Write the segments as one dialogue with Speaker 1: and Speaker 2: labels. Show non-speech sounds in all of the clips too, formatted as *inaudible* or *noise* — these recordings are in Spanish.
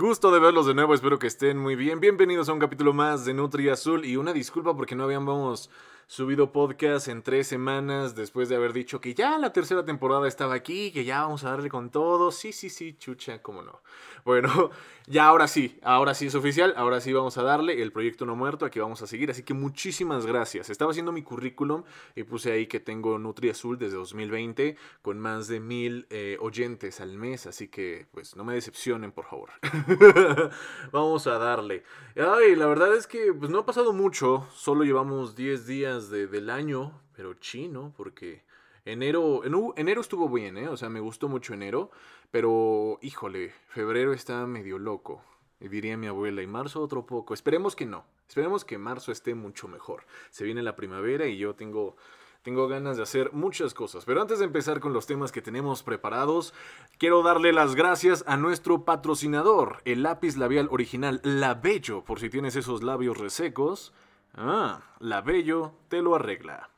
Speaker 1: Gusto de verlos de nuevo, espero que estén muy bien. Bienvenidos a un capítulo más de Nutri Azul y una disculpa porque no habíamos subido podcast en tres semanas después de haber dicho que ya la tercera temporada estaba aquí, que ya vamos a darle con todo. Sí, sí, sí, chucha, cómo no. Bueno, *laughs* ya ahora sí, ahora sí es oficial, ahora sí vamos a darle. El proyecto no muerto, aquí vamos a seguir. Así que muchísimas gracias. Estaba haciendo mi currículum y puse ahí que tengo Nutri Azul desde 2020 con más de mil eh, oyentes al mes. Así que, pues, no me decepcionen, por favor. *laughs* *laughs* vamos a darle. Ay, la verdad es que pues, no ha pasado mucho, solo llevamos 10 días del año, pero chino, porque enero, enero estuvo bien, ¿eh? O sea, me gustó mucho enero, pero híjole, febrero está medio loco. Diría mi abuela, y marzo otro poco. Esperemos que no. Esperemos que marzo esté mucho mejor. Se viene la primavera y yo tengo tengo ganas de hacer muchas cosas. Pero antes de empezar con los temas que tenemos preparados, quiero darle las gracias a nuestro patrocinador, el lápiz labial original La Bello, por si tienes esos labios resecos. Ah, la Bello te lo arregla.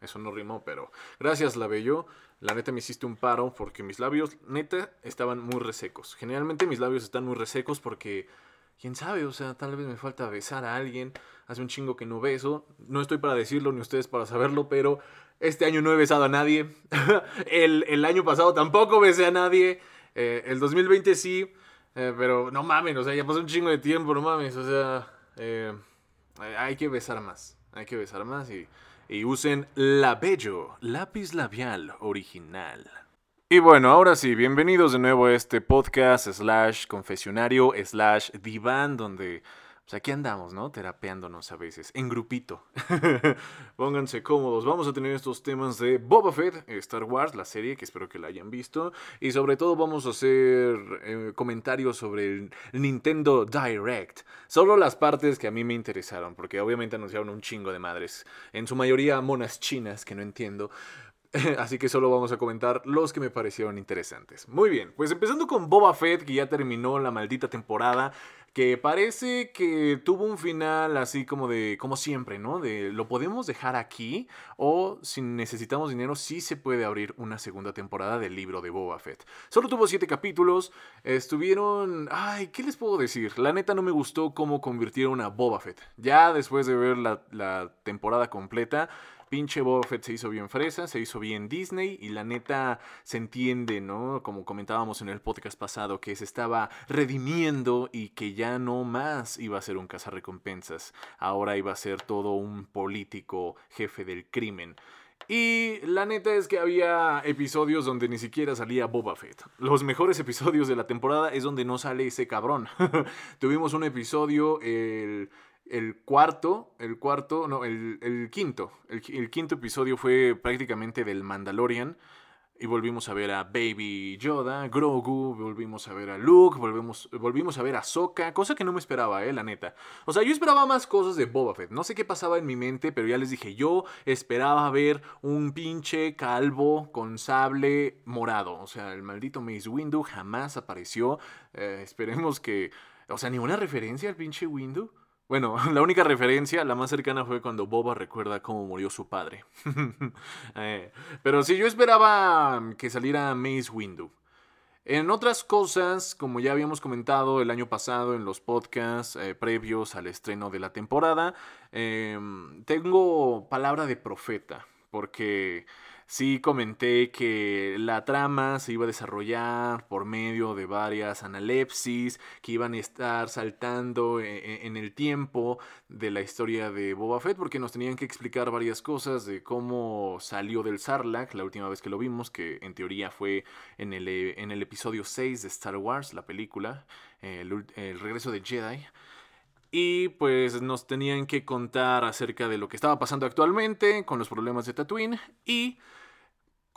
Speaker 1: Eso no rimó, pero gracias La Bello. La neta me hiciste un paro porque mis labios, neta, estaban muy resecos. Generalmente mis labios están muy resecos porque, quién sabe, o sea, tal vez me falta besar a alguien. Hace un chingo que no beso. No estoy para decirlo ni ustedes para saberlo, pero este año no he besado a nadie. *laughs* el, año pasado tampoco besé a nadie. Eh, el 2020 sí, eh, pero no mames, o sea, ya pasó un chingo de tiempo, no mames, o sea... Eh, hay que besar más. Hay que besar más y, y usen La Bello, lápiz labial original. Y bueno, ahora sí, bienvenidos de nuevo a este podcast slash confesionario slash diván donde pues aquí andamos, ¿no? Terapeándonos a veces, en grupito. *laughs* Pónganse cómodos. Vamos a tener estos temas de Boba Fett, Star Wars, la serie, que espero que la hayan visto. Y sobre todo vamos a hacer eh, comentarios sobre el Nintendo Direct. Solo las partes que a mí me interesaron, porque obviamente anunciaron un chingo de madres. En su mayoría monas chinas, que no entiendo. *laughs* Así que solo vamos a comentar los que me parecieron interesantes. Muy bien, pues empezando con Boba Fett, que ya terminó la maldita temporada que parece que tuvo un final así como de, como siempre, ¿no? De lo podemos dejar aquí o si necesitamos dinero sí se puede abrir una segunda temporada del libro de Boba Fett. Solo tuvo siete capítulos, estuvieron, ay, ¿qué les puedo decir? La neta no me gustó cómo convirtieron a Boba Fett. Ya después de ver la, la temporada completa, pinche Boba Fett se hizo bien fresa, se hizo bien Disney y la neta se entiende, ¿no? Como comentábamos en el podcast pasado, que se estaba redimiendo y que ya no más iba a ser un cazarrecompensas, ahora iba a ser todo un político jefe del crimen. Y la neta es que había episodios donde ni siquiera salía Boba Fett. Los mejores episodios de la temporada es donde no sale ese cabrón. *laughs* Tuvimos un episodio el el cuarto, el cuarto, no, el, quinto, el, quinto episodio fue prácticamente del Mandalorian. Y volvimos a ver a Baby Yoda, Grogu, volvimos a ver a Luke, volvimos, volvimos a ver a Sokka, cosa que no me esperaba, eh, la neta. O sea, yo esperaba más cosas de Boba Fett. No sé qué pasaba en mi mente, pero ya les dije, yo esperaba ver un pinche calvo con sable morado. O sea, el maldito Mace Windu jamás apareció. Eh, esperemos que... O sea, ni una referencia al pinche Windu. Bueno, *laughs* la única referencia, la más cercana fue cuando Boba recuerda cómo murió su padre. *laughs* Eh, pero sí, yo esperaba que saliera Mace Windu. En otras cosas, como ya habíamos comentado el año pasado en los podcasts eh, previos al estreno de la temporada, em, tengo palabra de profeta, porque sí comenté que la trama se iba a desarrollar por medio de varias analepsis que iban a estar saltando e, e, en el tiempo de la historia de Boba Fett porque nos tenían que explicar varias cosas de cómo salió del Sarlacc la última vez que lo vimos, que en teoría fue en el, eh, en el episodio 6 de Star Wars, la película, el, el regreso de Jedi. Y pues nos tenían que contar acerca de lo que estaba pasando actualmente con los problemas de Tatooine y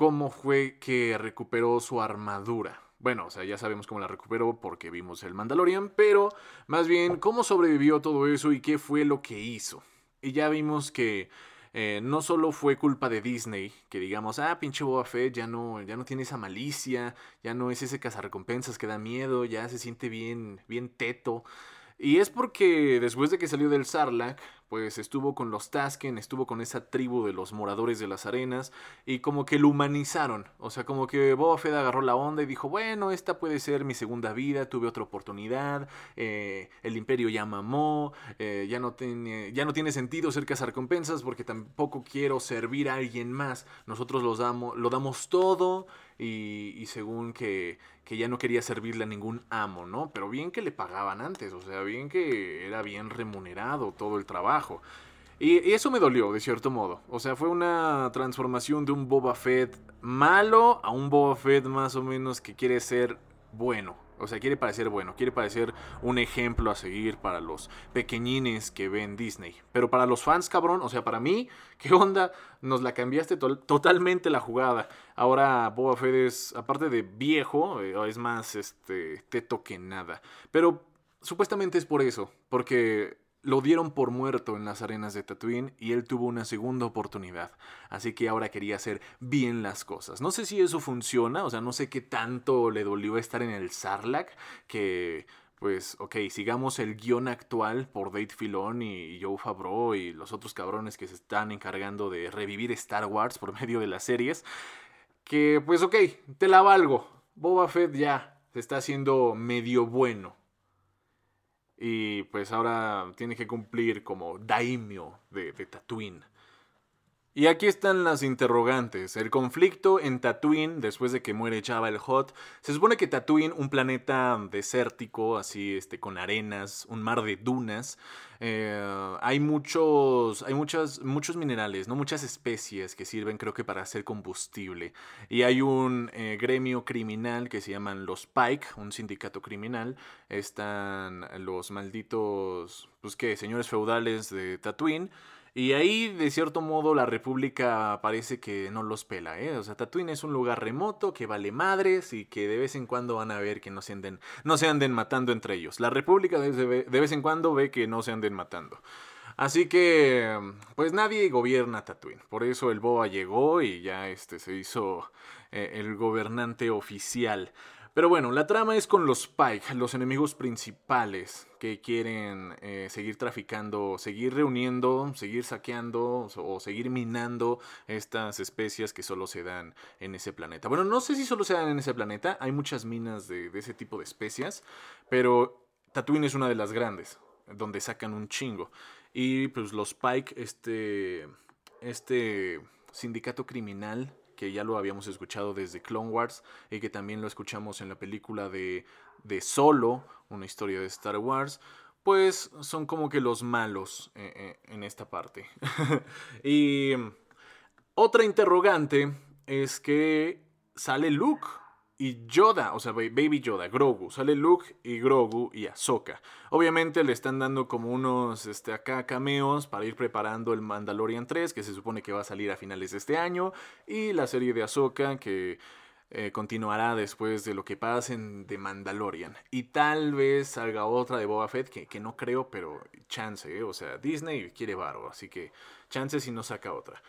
Speaker 1: cómo fue que recuperó su armadura. Bueno, o sea, ya sabemos cómo la recuperó porque vimos el Mandalorian, pero más bien cómo sobrevivió todo eso y qué fue lo que hizo. Y ya vimos que eh, no solo fue culpa de Disney, que digamos, ah, pinche Boba Fett ya no, ya no tiene esa malicia, ya no es ese cazarrecompensas que da miedo, ya se siente bien, bien teto. Y es porque después de que salió del Sarlacc, pues estuvo con los Tasken, estuvo con esa tribu de los moradores de las arenas y como que lo humanizaron. O sea, como que Boba Fett agarró la onda y dijo, bueno, esta puede ser mi segunda vida, tuve otra oportunidad, eh, el imperio ya mamó, eh, ya, no tiene, ya no tiene sentido ser cazarcompensas porque tampoco quiero servir a alguien más. Nosotros los damos, lo damos todo y, según que, que, ya no quería servirle a ningún amo, ¿no? Pero bien que le pagaban antes, o sea, bien que era bien remunerado todo el trabajo. Y, eso me dolió, de cierto modo. O sea, fue una transformación de un Boba Fett malo a un Boba Fett más o menos que quiere ser bueno. O sea, quiere parecer bueno, quiere parecer un ejemplo a seguir para los pequeñines que ven Disney. Pero para los fans, cabrón, o sea, para mí, *laughs* ¿qué onda? Nos la cambiaste totalmente la jugada. Ahora Boba Fett es, aparte de viejo, eh, es más este, teto que nada. Pero supuestamente es por eso, porque lo dieron por muerto en las arenas de Tatooine y él tuvo una segunda oportunidad. Así que ahora quería hacer bien las cosas. No sé si eso funciona, o sea, no sé qué tanto le dolió estar en el Sarlacc, que pues, ok, sigamos el guion actual por Dave Filoni y Joe Favreau y los otros cabrones que se están encargando de revivir Star Wars por *laughs* medio de las series. Que, pues, ok, te la valgo. Boba Fett ya se está haciendo medio bueno y pues ahora tiene que cumplir como daimyo de, de Tatooine. Y aquí están las interrogantes. El conflicto en Tatooine, después de que muere Jabba el Hot, se supone que Tatooine, un planeta desértico, así este, con arenas, un mar de dunas, eh, hay muchos, hay muchas, muchos minerales, no muchas especies que sirven, creo que para hacer combustible. Y hay un eh, gremio criminal que se llaman los Pike, un sindicato criminal. Están los malditos, pues qué, señores feudales de Tatooine y ahí, de cierto modo, la República parece que no los pela, ¿eh? O sea, Tatooine es un lugar remoto que vale madres y que de vez en cuando van a ver que no se anden, no se anden matando entre ellos. La República de, vez en cuando ve que no se anden matando. Así que, pues nadie gobierna Tatooine. Por eso el Boa llegó y ya este se hizo eh, el gobernante oficial. Pero bueno, la trama es con los Pike, los enemigos principales que quieren eh, seguir traficando, seguir reuniendo, seguir saqueando o seguir minando estas especias que solo se dan en ese planeta. Bueno, no sé si solo se dan en ese planeta, hay muchas minas de, de ese tipo de especias, pero Tatooine es una de las grandes, donde sacan un chingo. Y pues los Pike, este, este sindicato criminal que ya lo habíamos escuchado desde Clone Wars y que también lo escuchamos en la película de, de Solo, una historia de Star Wars, pues son como que los malos eh, eh, en esta parte. *laughs* y otra interrogante es que sale Luke y Yoda, o sea, Baby Yoda, Grogu. Sale Luke y Grogu y Ahsoka. Obviamente le están dando como unos este, acá cameos para ir preparando el Mandalorian 3, que se supone que va a salir a finales de este año. Y la serie de Ahsoka, que eh, continuará después de lo que pase en The Mandalorian. Y tal vez salga otra de Boba Fett, que, no creo, pero chance, ¿eh? o sea, Disney quiere barro, así que chance si no saca otra.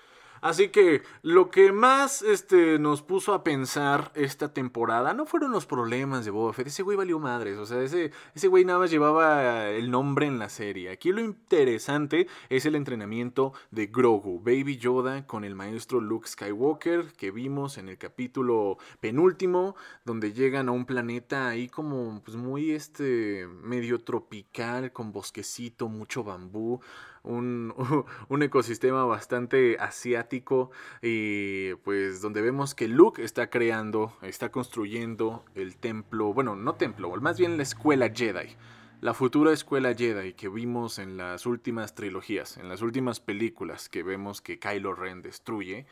Speaker 1: Así que lo que más este, nos puso a pensar esta temporada no fueron los problemas de Boba Fett. Ese güey valió madres. O sea, ese, ese güey nada más llevaba el nombre en la serie. Aquí lo interesante es el entrenamiento de Grogu, Baby Yoda, con el maestro Luke Skywalker que vimos en el capítulo penúltimo, donde llegan a un planeta ahí como pues muy este medio tropical, con bosquecito, mucho bambú un, *laughs* un, ecosistema bastante asiático y pues donde vemos que Luke está creando, está construyendo el templo, bueno, no templo, más bien la escuela Jedi. La futura escuela Jedi que vimos en las últimas trilogías, en las últimas películas que vemos que Kylo Ren destruye,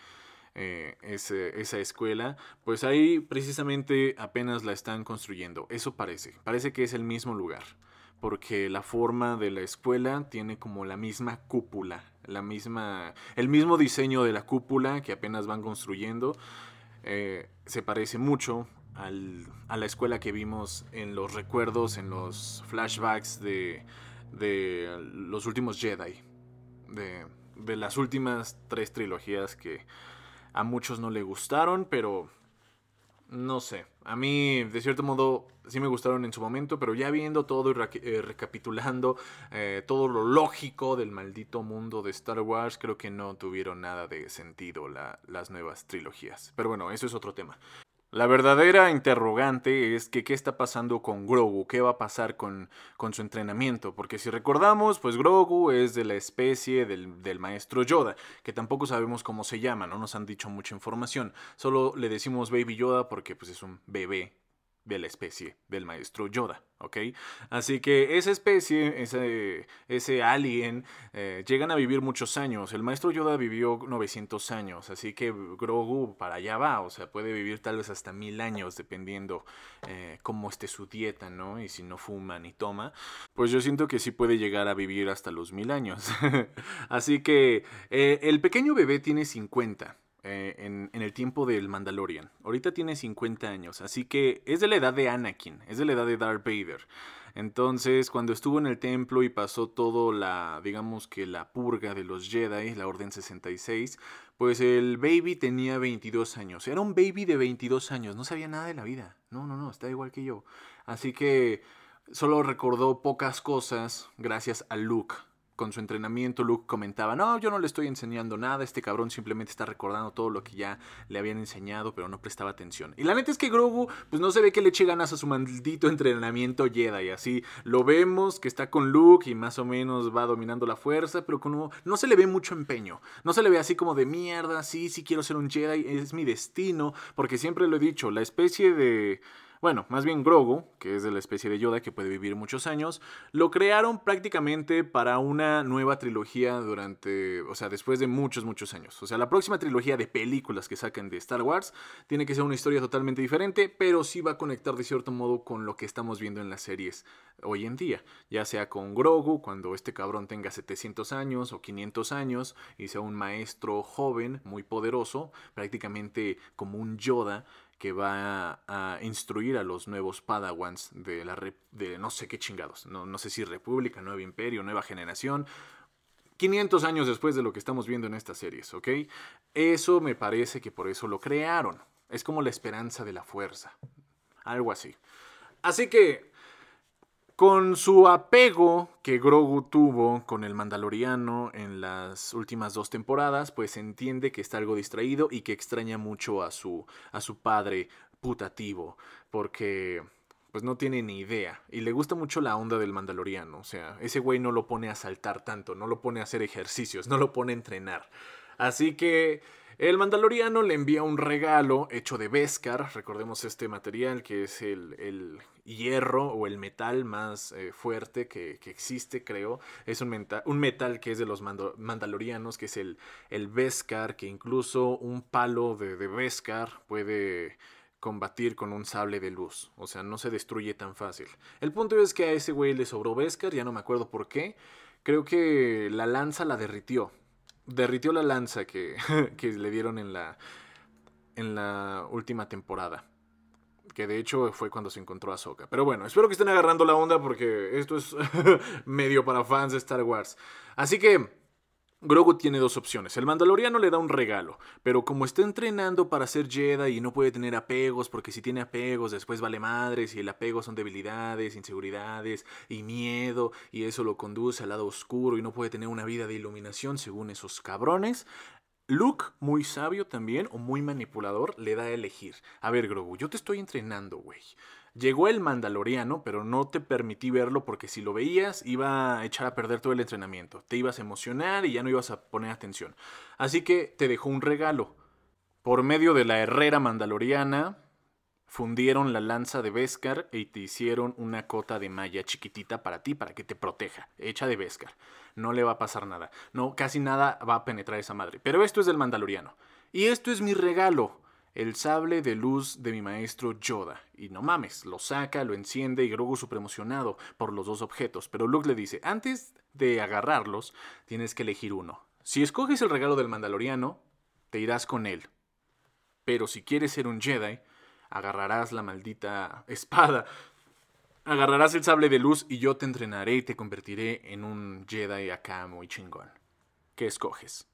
Speaker 1: eh, esa escuela, pues ahí precisamente apenas la están construyendo. Eso parece, parece que es el mismo lugar porque la forma de la escuela tiene como la misma cúpula, la misma, el mismo diseño de la cúpula que apenas van construyendo. Eh, se parece mucho al, a la escuela que vimos en los recuerdos, en los flashbacks de, de los últimos Jedi, de, de las últimas tres trilogías que a muchos no le gustaron, pero no sé. A mí, de cierto modo, sí me gustaron en su momento, pero ya viendo todo y eh, recapitulando eh, todo lo lógico del maldito mundo de Star Wars, creo que no tuvieron nada de sentido las nuevas trilogías. Pero bueno, eso es otro tema. La verdadera interrogante es que qué está pasando con Grogu, qué va a pasar con, con su entrenamiento, porque si recordamos, pues Grogu es de la especie del, del, maestro Yoda, que tampoco sabemos cómo se llama, no nos han dicho mucha información, solo le decimos Baby Yoda porque pues es un bebé de la especie del maestro Yoda, ¿ok? Así que esa especie, ese, ese alien, eh, llegan a vivir muchos años. El maestro Yoda vivió 900 años, así que Grogu para allá va, o sea, puede vivir tal vez hasta mil años, dependiendo eh, cómo esté su dieta, ¿no? Y si no fuma ni toma, pues yo siento que sí puede llegar a vivir hasta los mil años. *laughs* así que eh, el pequeño bebé tiene 50. Eh, en, el tiempo del Mandalorian. Ahorita tiene 50 años, así que es de la edad de Anakin, es de la edad de Darth Vader. Entonces, cuando estuvo en el templo y pasó todo la, digamos que la purga de los Jedi, la Orden 66, pues el baby tenía 22 años. Era un baby de 22 años, no sabía nada de la vida. No, no, no, está igual que yo. Así que solo recordó pocas cosas gracias a Luke con su entrenamiento, Luke comentaba, no, yo no le estoy enseñando nada, este cabrón simplemente está recordando todo lo que ya le habían enseñado, pero no prestaba atención. Y la neta es que Grogu, pues no se ve que le eche ganas a su maldito entrenamiento Jedi, así lo vemos que está con Luke y más o menos va dominando la fuerza, pero como no se le ve mucho empeño, no se le ve así como de mierda, sí, sí quiero ser un Jedi, es mi destino, porque siempre lo he dicho, la especie de bueno, más bien Grogu, que es de la especie de Yoda que puede vivir muchos años, lo crearon prácticamente para una nueva trilogía durante, o sea, después de muchos, muchos años. O sea, la próxima trilogía de películas que saquen de Star Wars tiene que ser una historia totalmente diferente, pero sí va a conectar de cierto modo con lo que estamos viendo en las series hoy en día, ya sea con Grogu, cuando este cabrón tenga 700 años o 500 años y sea un maestro joven, muy poderoso, prácticamente como un Yoda que va a, instruir a los nuevos Padawans de la de no sé qué chingados, no, no sé si República, Nuevo Imperio, Nueva Generación, 500 años después de lo que estamos viendo en estas series, ¿ok? Eso me parece que por eso lo crearon. Es como la esperanza de la fuerza. Algo así. Así que con su apego que Grogu tuvo con el Mandaloriano en las últimas dos temporadas, pues entiende que está algo distraído y que extraña mucho a su, a su padre putativo, porque pues no tiene ni idea. Y le gusta mucho la onda del Mandaloriano. O sea, ese güey no lo pone a saltar tanto, no lo pone a hacer ejercicios, no lo pone a entrenar. Así que el Mandaloriano le envía un regalo hecho de Beskar, recordemos este material que es el, hierro o el metal más eh, fuerte que, existe, creo. Es un, un, metal que es de los Mandalorianos, que es el, el Beskar, que incluso un palo de, de Beskar puede combatir con un sable de luz. O sea, no se destruye tan fácil. El punto es que a ese güey le sobró Beskar, ya no me acuerdo por qué. Creo que la lanza la derritió derritió la lanza que, *laughs* que le dieron en la, en la última temporada. Que de hecho fue cuando se encontró a Soka. Pero bueno, espero que estén agarrando la onda porque esto es *laughs* medio para fans de Star Wars. Así que Grogu tiene dos opciones. El Mandaloriano le da un regalo, pero como está entrenando para ser Jedi y no puede tener apegos, porque si tiene apegos después vale madres y el apego son debilidades, inseguridades y miedo, y eso lo conduce al lado oscuro y no puede tener una vida de iluminación según esos cabrones. Luke, muy sabio también, o muy manipulador, le da a elegir. A ver, Grogu, yo te estoy entrenando, güey. Llegó el Mandaloriano, pero no te permití verlo porque si lo veías iba a echar a perder todo el entrenamiento. Te ibas a emocionar y ya no ibas a poner atención. Así que te dejó un regalo. Por medio de la herrera mandaloriana, fundieron la lanza de Beskar y te hicieron una cota de malla chiquitita para ti, para que te proteja, hecha de Beskar. No le va a pasar nada. No, casi nada va a penetrar esa madre. Pero esto es del Mandaloriano. Y esto es mi regalo el sable de luz de mi maestro Yoda. Y no mames, lo saca, lo enciende y Grogu super emocionado por los dos objetos. Pero Luke le dice, antes de agarrarlos, tienes que elegir uno. Si escoges el regalo del Mandaloriano, te irás con él. Pero si quieres ser un Jedi, agarrarás la maldita espada. Agarrarás el sable de luz y yo te entrenaré y te convertiré en un Jedi acá muy chingón. ¿Qué escoges?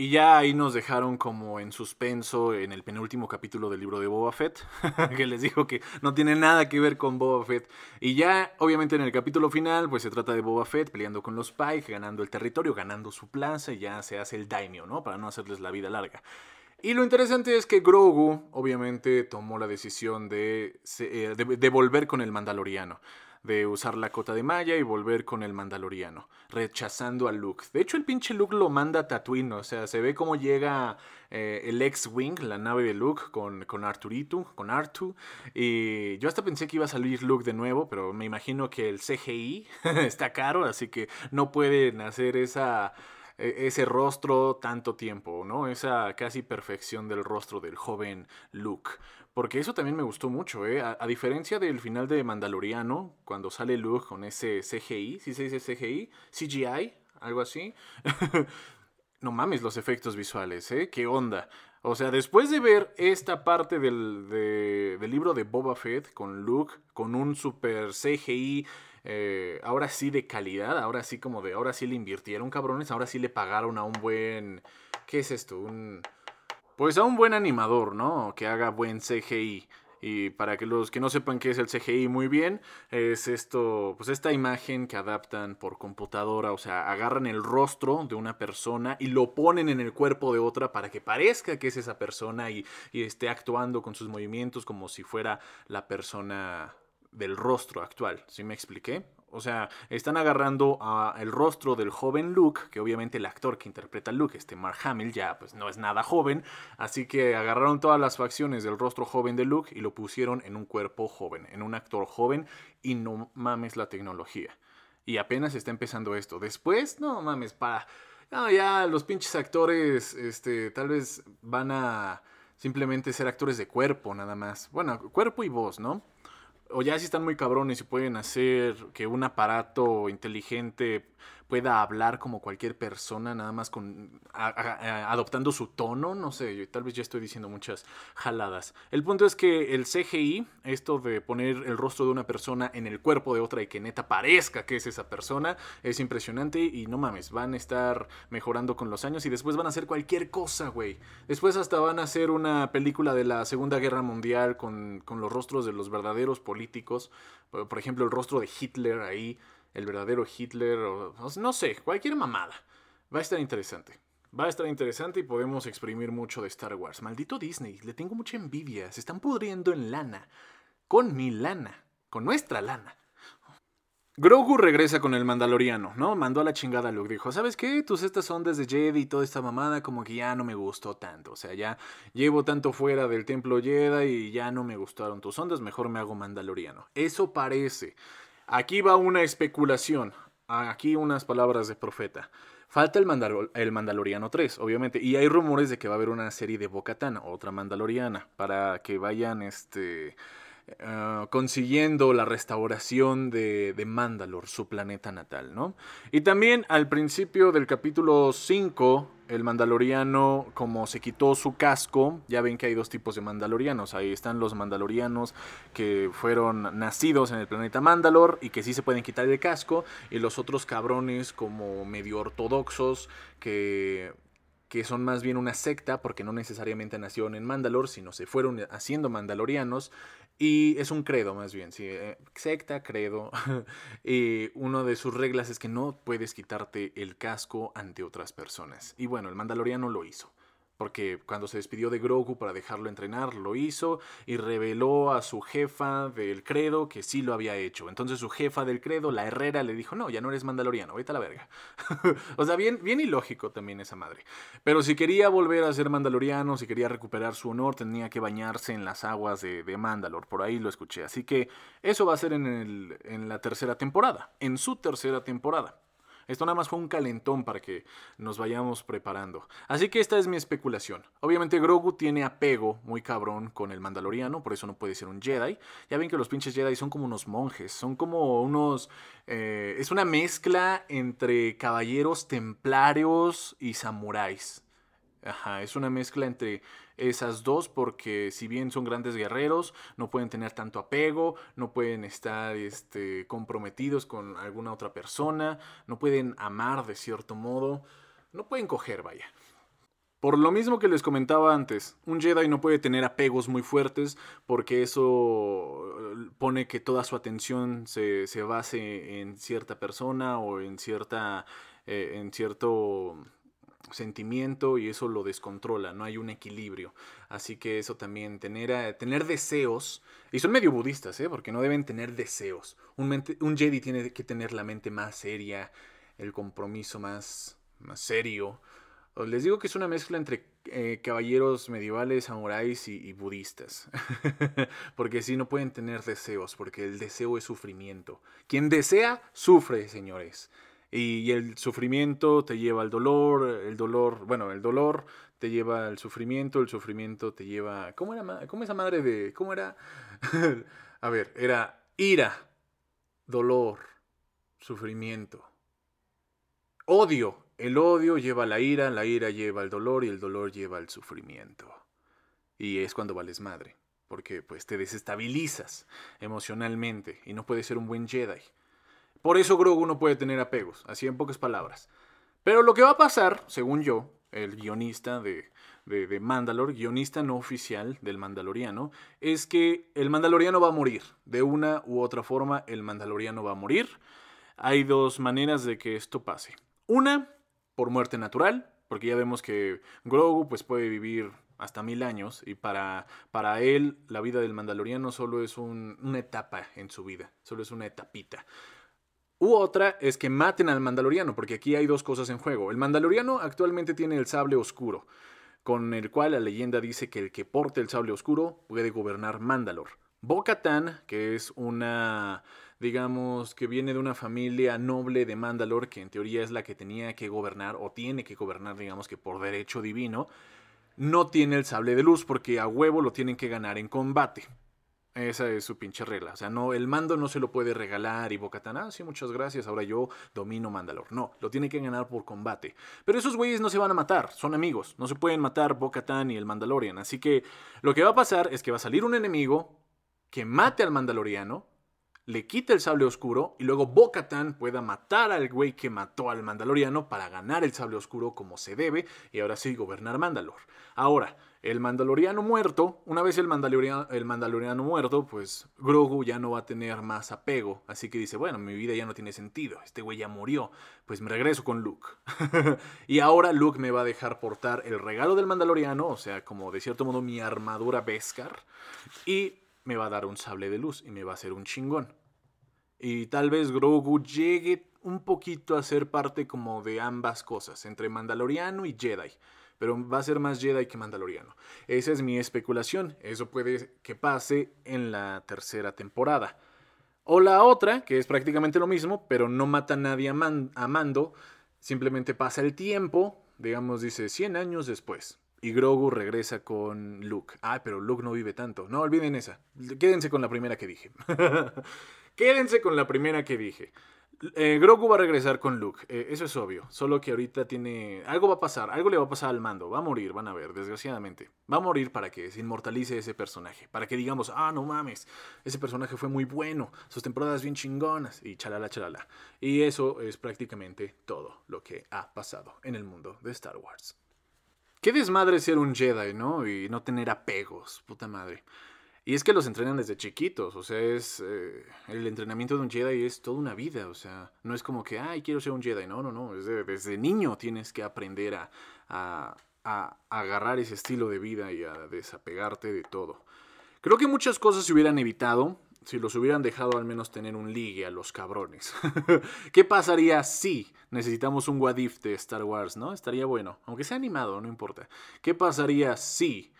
Speaker 1: Y ya ahí nos dejaron como en suspenso en el penúltimo capítulo del libro de Boba Fett, *laughs* que les dijo que no tiene nada que ver con Boba Fett. Y ya, obviamente, en el capítulo final, pues se trata de Boba Fett peleando con los Pike, ganando el territorio, ganando su plaza, y ya se hace el daimyo, ¿no? Para no hacerles la vida larga. Y lo interesante es que Grogu, obviamente, tomó la decisión de, eh, de volver con el Mandaloriano de usar la cota de malla y volver con el mandaloriano, rechazando a Luke. De hecho, el pinche Luke lo manda a Tatooine, o sea, se ve cómo llega eh, el X-Wing, la nave de Luke, con, con Arturito, con Artu. Y yo hasta pensé que iba a salir Luke de nuevo, pero me imagino que el CGI *laughs* está caro, así que no pueden hacer esa e, ese rostro tanto tiempo, ¿no? Esa casi perfección del rostro del joven Luke. Porque eso también me gustó mucho, ¿eh? A, diferencia del final de Mandaloriano, cuando sale Luke con ese CGI, ¿sí se dice CGI? CGI, algo así. *laughs* no mames los efectos visuales, ¿eh? ¿Qué onda? O sea, después de ver esta parte del, del libro de Boba Fett con Luke, con un super CGI, eh, ahora sí de calidad, ahora sí como de, ahora sí le invirtieron cabrones, ahora sí le pagaron a un buen, ¿qué es esto? Un pues a un buen animador, ¿no? Que haga buen CGI. Y para que los que no sepan qué es el CGI muy bien, es esto, pues esta imagen que adaptan por computadora, o sea, agarran el rostro de una persona y lo ponen en el cuerpo de otra para que parezca que es esa persona y, y esté actuando con sus movimientos como si fuera la persona del rostro actual. ¿Sí me expliqué? O sea, están agarrando a el rostro del joven Luke, que obviamente el actor que interpreta Luke, este Mark Hamill, ya pues no es nada joven, así que agarraron todas las facciones del rostro joven de Luke y lo pusieron en un cuerpo joven, en un actor joven, y no mames la tecnología. Y apenas está empezando esto. Después, no mames, para... No, ya los pinches actores, este, tal vez van a simplemente ser actores de cuerpo, nada más. Bueno, cuerpo y voz, ¿no? O ya si están muy cabrones y pueden hacer que un aparato inteligente pueda hablar como cualquier persona, nada más con adoptando su tono, no sé, tal vez ya estoy diciendo muchas jaladas. El punto es que el CGI, esto de poner el rostro de una persona en el cuerpo de otra y que neta parezca que es esa persona, es impresionante y no mames, van a estar mejorando con los años y después van a hacer cualquier cosa, güey. Después hasta van a hacer una película de la Segunda Guerra Mundial con, con los rostros de los verdaderos políticos, por ejemplo el rostro de Hitler ahí el verdadero Hitler, o, no sé, cualquier mamada. Va a estar interesante. Va a estar interesante y podemos exprimir mucho de Star Wars. Maldito Disney, le tengo mucha envidia. Se están pudriendo en lana. Con mi lana. Con nuestra lana. Grogu regresa con el Mandaloriano, ¿no? Mandó a la chingada a Luke. Dijo, ¿sabes qué? Tus estas ondas de Jedi y toda esta mamada como que ya no me gustó tanto. O sea, ya llevo tanto fuera del templo Jedi y ya no me gustaron tus ondas. Mejor me hago Mandaloriano. Eso parece. Aquí va una especulación. Aquí unas palabras de profeta. Falta el, el Mandaloriano 3, obviamente. Y hay rumores de que va a haber una serie de Bocatán, otra Mandaloriana, para que vayan este, eh, consiguiendo la restauración de, de Mandalor, su planeta natal, ¿no? Y también al principio del capítulo 5 el mandaloriano, como se quitó su casco, ya ven que hay dos tipos de mandalorianos. Ahí están los mandalorianos que fueron nacidos en el planeta Mandalor y que sí se pueden quitar el casco. Y los otros cabrones como medio ortodoxos que que son más bien una secta, porque no necesariamente nacieron en Mandalor, sino se fueron haciendo mandalorianos, y es un credo más bien, sí, eh, secta, credo, *laughs* y una de sus reglas es que no puedes quitarte el casco ante otras personas, y bueno, el mandaloriano lo hizo porque cuando se despidió de Grogu para dejarlo entrenar, lo hizo y reveló a su jefa del credo que sí lo había hecho. Entonces su jefa del credo, la herrera, le dijo, no, ya no eres mandaloriano, vete a la verga. *laughs* o sea, bien, bien ilógico también esa madre. Pero si quería volver a ser mandaloriano, si quería recuperar su honor, tenía que bañarse en las aguas de, de Mandalor. Por ahí lo escuché. Así que eso va a ser en, el, en la tercera temporada, en su tercera temporada. Esto nada más fue un calentón para que nos vayamos preparando. Así que esta es mi especulación. Obviamente Grogu tiene apego muy cabrón con el Mandaloriano, por eso no puede ser un Jedi. Ya ven que los pinches Jedi son como unos monjes, son como unos... Eh, es una mezcla entre caballeros templarios y samuráis. Ajá, es una mezcla entre esas dos porque si bien son grandes guerreros, no pueden tener tanto apego, no pueden estar este, comprometidos con alguna otra persona, no pueden amar de cierto modo, no pueden coger, vaya. Por lo mismo que les comentaba antes, un Jedi no puede tener apegos muy fuertes porque eso pone que toda su atención se, base en cierta persona o en, cierta, eh, en cierto sentimiento y eso lo descontrola, no hay un equilibrio. Así que eso también, tener, eh, tener deseos, y son medio budistas, ¿eh? porque no deben tener deseos. Un, un Jedi tiene que tener la mente más seria, el compromiso más, más serio les digo que es una mezcla entre eh, caballeros medievales, samuráis y, budistas. *laughs* porque si no pueden tener deseos, porque el deseo es sufrimiento. Quien desea, sufre, señores. Y, el sufrimiento te lleva al dolor, el dolor, bueno, el dolor te lleva al sufrimiento, el sufrimiento te lleva... ¿Cómo era cómo esa madre de... ¿Cómo era? *laughs* A ver, era ira, dolor, sufrimiento, odio, el odio lleva a la ira, la ira lleva al dolor y el dolor lleva al sufrimiento. Y es cuando vales madre, porque pues te desestabilizas emocionalmente y no puedes ser un buen Jedi. Por eso Grogu no puede tener apegos, así en pocas palabras. Pero lo que va a pasar, según yo, el guionista de, de, guionista no oficial del Mandaloriano, es que el Mandaloriano va a morir. De una u otra forma, el Mandaloriano va a morir. Hay dos maneras de que esto pase. Una por muerte natural, porque ya vemos que Grogu pues, puede vivir hasta mil años y para, para él la vida del mandaloriano solo es una etapa en su vida, solo es una etapita. U otra es que maten al mandaloriano, porque aquí hay dos cosas en juego. El mandaloriano actualmente tiene el sable oscuro, con el cual la leyenda dice que el que porte el sable oscuro puede gobernar Mandalor. Bo-Katan, que es una digamos, que viene de una familia noble de Mandalor, que en teoría es la que tenía que gobernar, o tiene que gobernar, digamos que por derecho divino, no tiene el sable de luz, porque a huevo lo tienen que ganar en combate. Esa es su pinche regla. O sea, no, el mando no se lo puede regalar y Bocatan, ah, sí, muchas gracias, ahora yo domino Mandalor. No, lo tiene que ganar por combate. Pero esos güeyes no se van a matar, son amigos. No se pueden matar Bocatan y el Mandalorian. Así que lo que va a pasar es que va a salir un enemigo que mate al Mandaloriano le quita el sable oscuro y luego Bo-Katan pueda matar al güey que mató al Mandaloriano para ganar el sable oscuro como se debe y ahora sí gobernar Mandalor. Ahora, el Mandaloriano muerto, una vez el Mandaloriano, el Mandaloriano muerto, pues Grogu ya no va a tener más apego, así que dice, bueno, mi vida ya no tiene sentido, este güey ya murió, pues me regreso con Luke. *laughs* y ahora Luke me va a dejar portar el regalo del Mandaloriano, o sea, como de cierto modo mi armadura Beskar, y me va a dar un sable de luz y me va a hacer un chingón. Y tal vez Grogu llegue un poquito a ser parte como de ambas cosas, entre Mandaloriano y Jedi. Pero va a ser más Jedi que Mandaloriano. Esa es mi especulación. Eso puede que pase en la tercera temporada. O la otra, que es prácticamente lo mismo, pero no mata a nadie a, Mando. Simplemente pasa el tiempo, digamos, dice 100 años después. Y Grogu regresa con Luke. Ah, pero Luke no vive tanto. No olviden esa. Quédense con la primera que dije. *laughs* Quédense con la primera que dije. Eh, Grogu va a regresar con Luke, eh, eso es obvio. Solo que ahorita tiene. Algo va a pasar, algo le va a pasar al mando. Va a morir, van a ver, desgraciadamente. Va a morir para que se inmortalice ese personaje. Para que digamos, ah, no mames, ese personaje fue muy bueno, sus temporadas bien chingonas, y chalala, chalala. Y eso es prácticamente todo lo que ha pasado en el mundo de Star Wars. Qué desmadre ser un Jedi, ¿no? Y no tener apegos, puta madre. Y es que los entrenan desde chiquitos, o sea, es eh, el entrenamiento de un Jedi es toda una vida, o sea, no es como que, ay, quiero ser un Jedi, no, no, no, desde niño tienes que aprender a, a, a, agarrar ese estilo de vida y a desapegarte de todo. Creo que muchas cosas se hubieran evitado si los hubieran dejado al menos tener un ligue a los cabrones. *laughs* ¿Qué pasaría si necesitamos un Wadif de Star Wars, no? Estaría bueno, aunque sea animado, no importa. ¿Qué pasaría si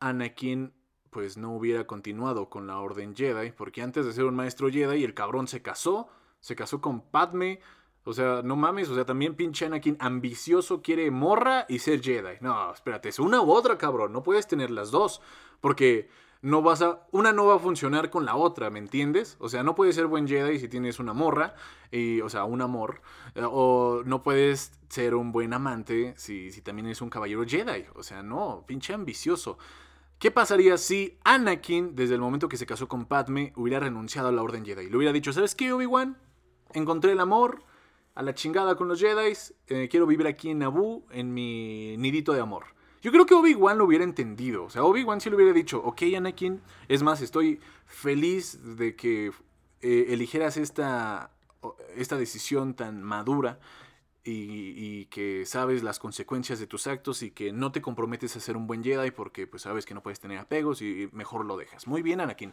Speaker 1: Anakin pues no hubiera continuado con la Orden Jedi? Porque antes de ser un maestro Jedi, el cabrón se casó, se casó con Padme. O sea, no mames, o sea, también pinche Anakin ambicioso quiere morra y ser Jedi. No, espérate, es una u otra, cabrón. No puedes tener las dos. Porque no vas a. Una no va a funcionar con la otra, ¿me entiendes? O sea, no puedes ser buen Jedi si tienes una morra, y, o sea, un amor. Eh, o no puedes ser un buen amante si, si también eres un caballero Jedi. O sea, no, pinche ambicioso. ¿Qué pasaría si Anakin, desde el momento que se casó con Padme, hubiera renunciado a la Orden Jedi? Le hubiera dicho, ¿sabes qué, Obi-Wan? Encontré el amor, a la chingada con los Jedi, eh, quiero vivir aquí en Naboo, en mi nidito de amor. Yo creo que Obi-Wan lo hubiera entendido. O sea, Obi-Wan sí le hubiera dicho, ok, Anakin, es más, estoy feliz de que eh, eligieras esta, esta decisión tan madura y, que sabes las consecuencias de tus actos y que no te comprometes a ser un buen Jedi porque pues sabes que no puedes tener apegos y mejor lo dejas. Muy bien, Anakin.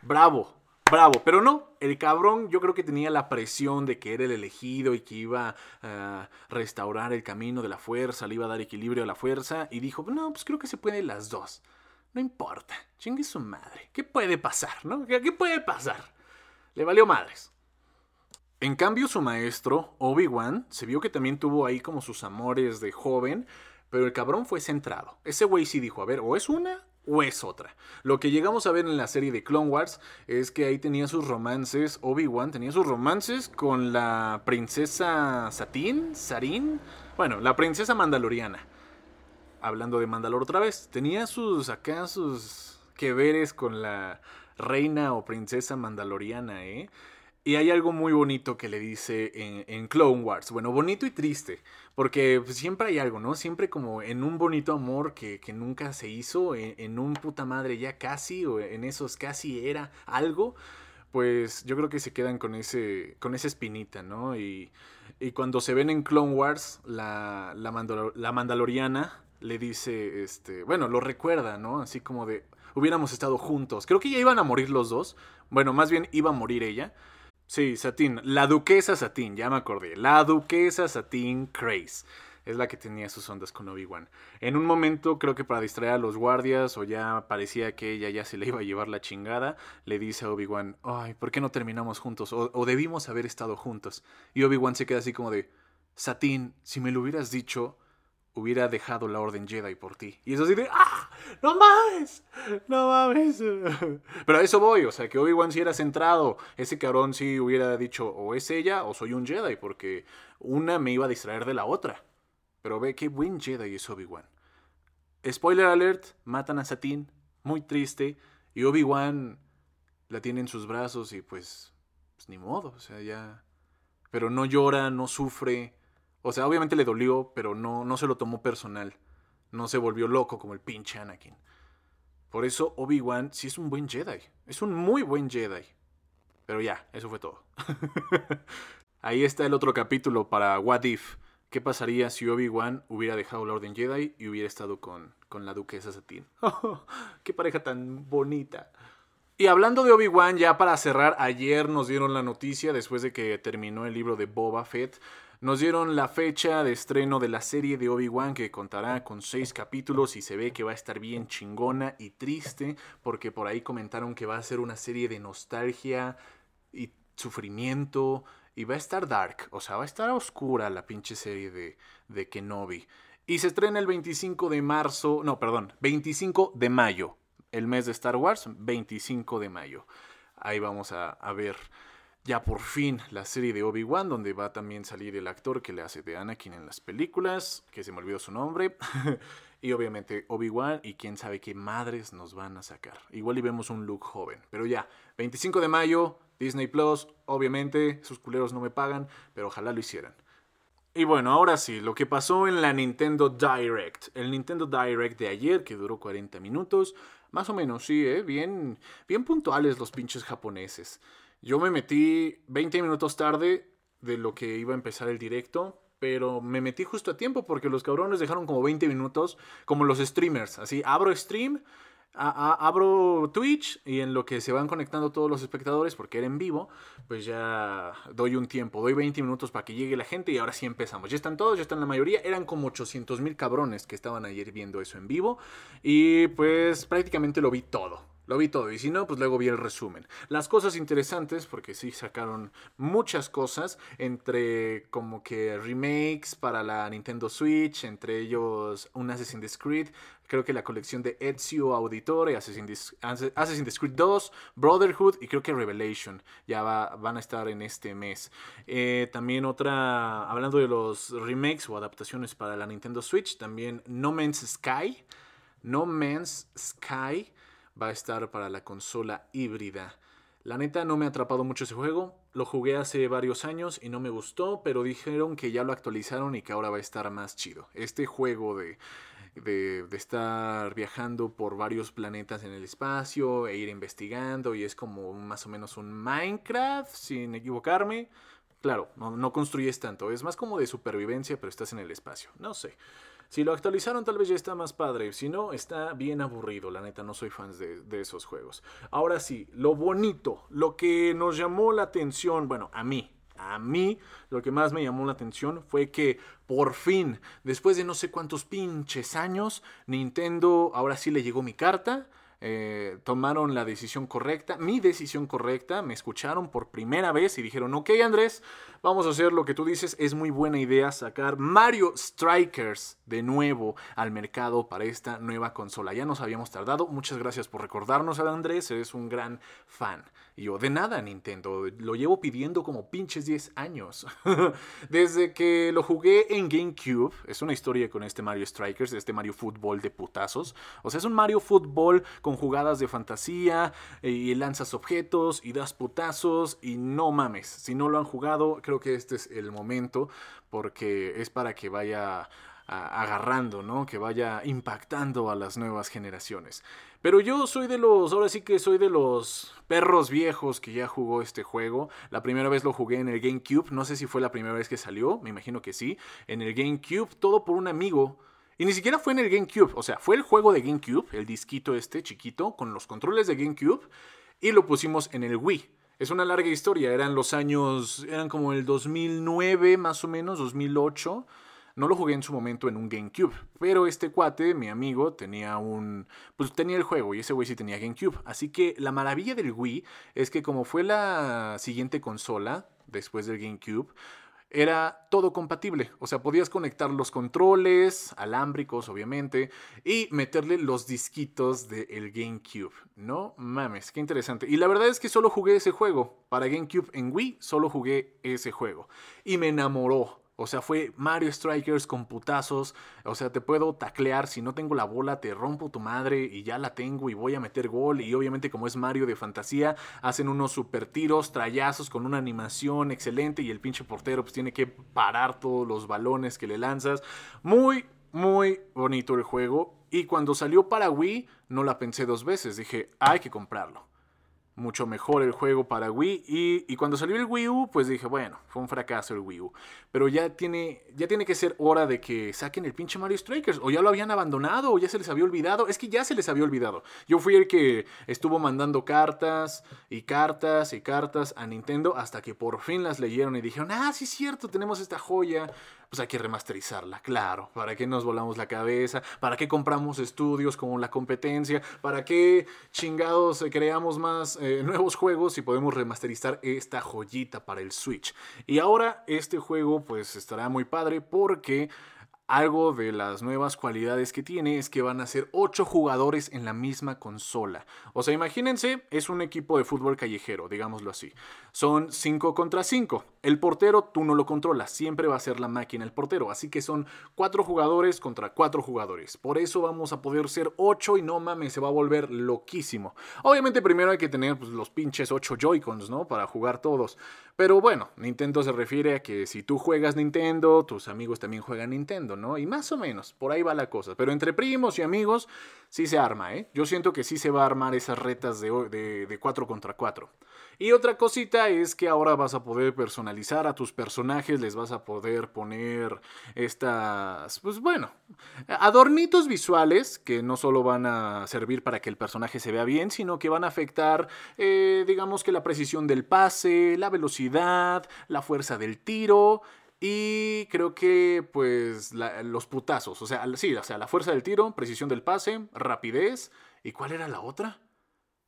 Speaker 1: Bravo, bravo. Pero no, el cabrón yo creo que tenía la presión de que era el elegido y que iba a restaurar el camino de la fuerza, le iba a dar equilibrio a la fuerza y dijo, no, pues creo que se pueden las dos. No importa, chingue su madre. ¿Qué puede pasar, no? ¿Qué puede pasar? Le valió madres. En cambio, su maestro, Obi-Wan, se vio que también tuvo ahí como sus amores de joven, pero el cabrón fue centrado. Ese güey sí dijo, a ver, o es una o es otra. Lo que llegamos a ver en la serie de Clone Wars es que ahí tenía sus romances, Obi-Wan tenía sus romances con la princesa Satín, Sarin, bueno, la princesa mandaloriana. Hablando de Mandalor otra vez, tenía sus acá sus que veres con la reina o princesa mandaloriana, ¿eh? Y hay algo muy bonito que le dice en, Clone Wars. Bueno, bonito y triste. Porque pues, siempre hay algo, ¿no? Siempre como en un bonito amor que, nunca se hizo, en, un puta madre ya casi, o en esos casi era algo. Pues yo creo que se quedan con ese. con esa espinita, ¿no? Y, y cuando se ven en Clone Wars, la, la, la Mandaloriana le dice. Este. Bueno, lo recuerda, ¿no? Así como de. Hubiéramos estado juntos. Creo que ya iban a morir los dos. Bueno, más bien iba a morir ella Sí, Satín. La duquesa Satín, ya me acordé. La duquesa Satín Craze. Es la que tenía sus ondas con Obi-Wan. En un momento, creo que para distraer a los guardias, o ya parecía que ella ya se le iba a llevar la chingada, le dice a Obi-Wan, ay, ¿por qué no terminamos juntos? O, o debimos haber estado juntos. Y Obi-Wan se queda así como de, Satín, si me lo hubieras dicho, hubiera dejado la Orden Jedi por ti. Y eso así de, ¡ah! ¡No mames! ¡No mames! *laughs* Pero a eso voy, o sea, que Obi-Wan sí era centrado. Ese cabrón sí hubiera dicho, o es ella o soy un Jedi, porque una me iba a distraer de la otra. Pero ve qué buen Jedi es Obi-Wan. Spoiler alert, matan a Satine, muy triste, y Obi-Wan la tiene en sus brazos y pues, pues ni modo, o sea, ya... Pero no llora, no sufre, o sea, obviamente le dolió, pero no, no se lo tomó personal. No se volvió loco como el pinche Anakin. Por eso Obi-Wan sí es un buen Jedi. Es un muy buen Jedi. Pero ya, eso fue todo. *laughs* Ahí está el otro capítulo para What If. ¿Qué pasaría si Obi-Wan hubiera dejado la Orden Jedi y hubiera estado con, con la duquesa Satine? *laughs* ¡Qué pareja tan bonita! Y hablando de Obi-Wan, ya para cerrar, ayer nos dieron la noticia, después de que terminó el libro de Boba Fett, nos dieron la fecha de estreno de la serie de Obi-Wan que contará con seis capítulos y se ve que va a estar bien chingona y triste porque por ahí comentaron que va a ser una serie de nostalgia y sufrimiento y va a estar dark, o sea, va a estar oscura la pinche serie de, de Kenobi. Y se estrena el 25 de marzo, no, perdón, 25 de mayo, el mes de Star Wars, 25 de mayo. Ahí vamos a, a ver ya por fin la serie de Obi-Wan, donde va a también salir el actor que le hace de Anakin en las películas, que se me olvidó su nombre, *laughs* y obviamente Obi-Wan y quién sabe qué madres nos van a sacar. Igual y vemos un look joven, pero ya, 25 de mayo, Disney Plus, obviamente, sus culeros no me pagan, pero ojalá lo hicieran. Y bueno, ahora sí, lo que pasó en la Nintendo Direct. El Nintendo Direct de ayer, que duró 40 minutos, más o menos, sí, ¿eh? bien, bien puntuales los pinches japoneses. Yo me metí 20 minutos tarde de lo que iba a empezar el directo, pero me metí justo a tiempo porque los cabrones dejaron como 20 minutos, como los streamers. Así, abro stream, abro Twitch y en lo que se van conectando todos los espectadores, porque era en vivo, pues ya doy un tiempo, doy 20 minutos para que llegue la gente y ahora sí empezamos. Ya están todos, ya están la mayoría, eran como 800 mil cabrones que estaban ayer viendo eso en vivo y pues prácticamente lo vi todo. Lo vi todo y si no, pues luego vi el resumen. Las cosas interesantes, porque sí sacaron muchas cosas, entre como que remakes para la Nintendo Switch, entre ellos un Assassin's Creed, creo que la colección de Ezio Auditore, Assassin's, Assassin's Creed 2, Brotherhood y creo que Revelation ya van a estar en este mes. Eh, también otra, hablando de los remakes o adaptaciones para la Nintendo Switch, también No Man's Sky. No Man's Sky va a estar para la consola híbrida. La neta no me ha atrapado mucho ese juego. lo jugué hace varios años y no me gustó, pero dijeron que ya lo actualizaron y que ahora va a estar más chido. Este juego de, de, estar viajando por varios planetas en el espacio e ir investigando y es como más o menos un Minecraft, sin equivocarme. Claro, no, construyes tanto, es más como de supervivencia, pero estás en el espacio. No sé. Si lo actualizaron tal vez ya está más padre, si no está bien aburrido, la neta no soy fan de, esos juegos. Ahora sí, lo bonito, lo que nos llamó la atención, bueno, a mí, a mí lo que más me llamó la atención fue que por fin, después de no sé cuántos pinches años, Nintendo ahora sí le llegó mi carta. Eh, tomaron la decisión correcta, mi decisión correcta, me escucharon por primera vez y dijeron, ok Andrés, vamos a hacer lo que tú dices, es muy buena idea sacar Mario Strikers de nuevo al mercado para esta nueva consola. Ya nos habíamos tardado, muchas gracias por recordarnos Andrés, eres un gran fan. Y yo, de nada Nintendo, lo llevo pidiendo como pinches 10 años. *laughs* Desde que lo jugué en GameCube, es una historia con este Mario Strikers, este Mario Fútbol de putazos. O sea, es un Mario Fútbol con jugadas de fantasía y lanzas objetos y das putazos y no mames, si no lo han jugado, creo que este es el momento porque es para que vaya agarrando, ¿no? Que vaya impactando a las nuevas generaciones. Pero yo soy de los, ahora sí que soy de los perros viejos que ya jugó este juego. La primera vez lo jugué en el GameCube, no sé si fue la primera vez que salió, me imagino que sí. En el GameCube, todo por un amigo y ni siquiera fue en el GameCube, o sea, fue el juego de GameCube, el disquito este chiquito, con los controles de GameCube, y lo pusimos en el Wii. Es una larga historia, eran los años, eran como el 2009 más o menos, 2008. No lo jugué en su momento en un GameCube, pero este cuate, mi amigo, tenía un. Pues tenía el juego y ese güey sí tenía GameCube. Así que la maravilla del Wii es que, como fue la siguiente consola después del GameCube, era todo compatible. O sea, podías conectar los controles, alámbricos, obviamente, y meterle los disquitos del GameCube. No mames, qué interesante. Y la verdad es que solo jugué ese juego. Para GameCube en Wii, solo jugué ese juego. Y me enamoró. O sea, fue Mario Strikers con putazos. O sea, te puedo taclear. Si no tengo la bola, te rompo tu madre y ya la tengo y voy a meter gol. Y obviamente, como es Mario de fantasía, hacen unos super tiros, trayazos con una animación excelente. Y el pinche portero pues tiene que parar todos los balones que le lanzas. Muy, muy bonito el juego. Y cuando salió para Wii, no la pensé dos veces. Dije, hay que comprarlo mucho mejor el juego para Wii. Y, y, cuando salió el Wii U, pues dije, bueno, fue un fracaso el Wii U. Pero ya tiene, ya tiene que ser hora de que saquen el pinche Mario Strikers. O ya lo habían abandonado, o ya se les había olvidado. Es que ya se les había olvidado. Yo fui el que estuvo mandando cartas y cartas y cartas a Nintendo hasta que por fin las leyeron y dijeron, ah, sí es cierto, tenemos esta joya pues hay que remasterizarla, claro. ¿Para qué nos volamos la cabeza? ¿Para qué compramos estudios como la competencia? ¿Para qué chingados creamos más eh, *laughs* nuevos juegos si podemos remasterizar esta joyita para el Switch? Y ahora este juego pues estará muy padre porque algo de las nuevas cualidades que tiene es que van a ser 8 jugadores en la misma consola. O sea, imagínense, es un equipo de fútbol callejero, digámoslo así. Son 5 contra 5. El portero tú no lo controlas, siempre va a ser la máquina el portero. Así que son 4 jugadores contra 4 jugadores. Por eso vamos a poder ser 8 y no mames, se va a volver loquísimo. Obviamente primero hay que tener pues, los pinches 8 Joy-Cons, ¿no? Para jugar todos. Pero bueno, Nintendo se refiere a que si tú juegas Nintendo, tus amigos también juegan Nintendo, ¿no? Y más o menos, por ahí va la cosa. Pero entre primos y amigos, sí se arma, ¿eh? Yo siento que sí se va a armar esas retas de, de, de 4 contra 4. Y otra cosita es que ahora vas a poder personalizar a tus personajes, les vas a poder poner estas, pues bueno, adornitos visuales que no solo van a servir para que el personaje se vea bien, sino que van a afectar, eh, digamos que la precisión del pase, la velocidad, la fuerza del tiro y creo que, pues, los putazos. O sea, sí, o sea, la fuerza del tiro, precisión del pase, rapidez. ¿Y cuál era la otra?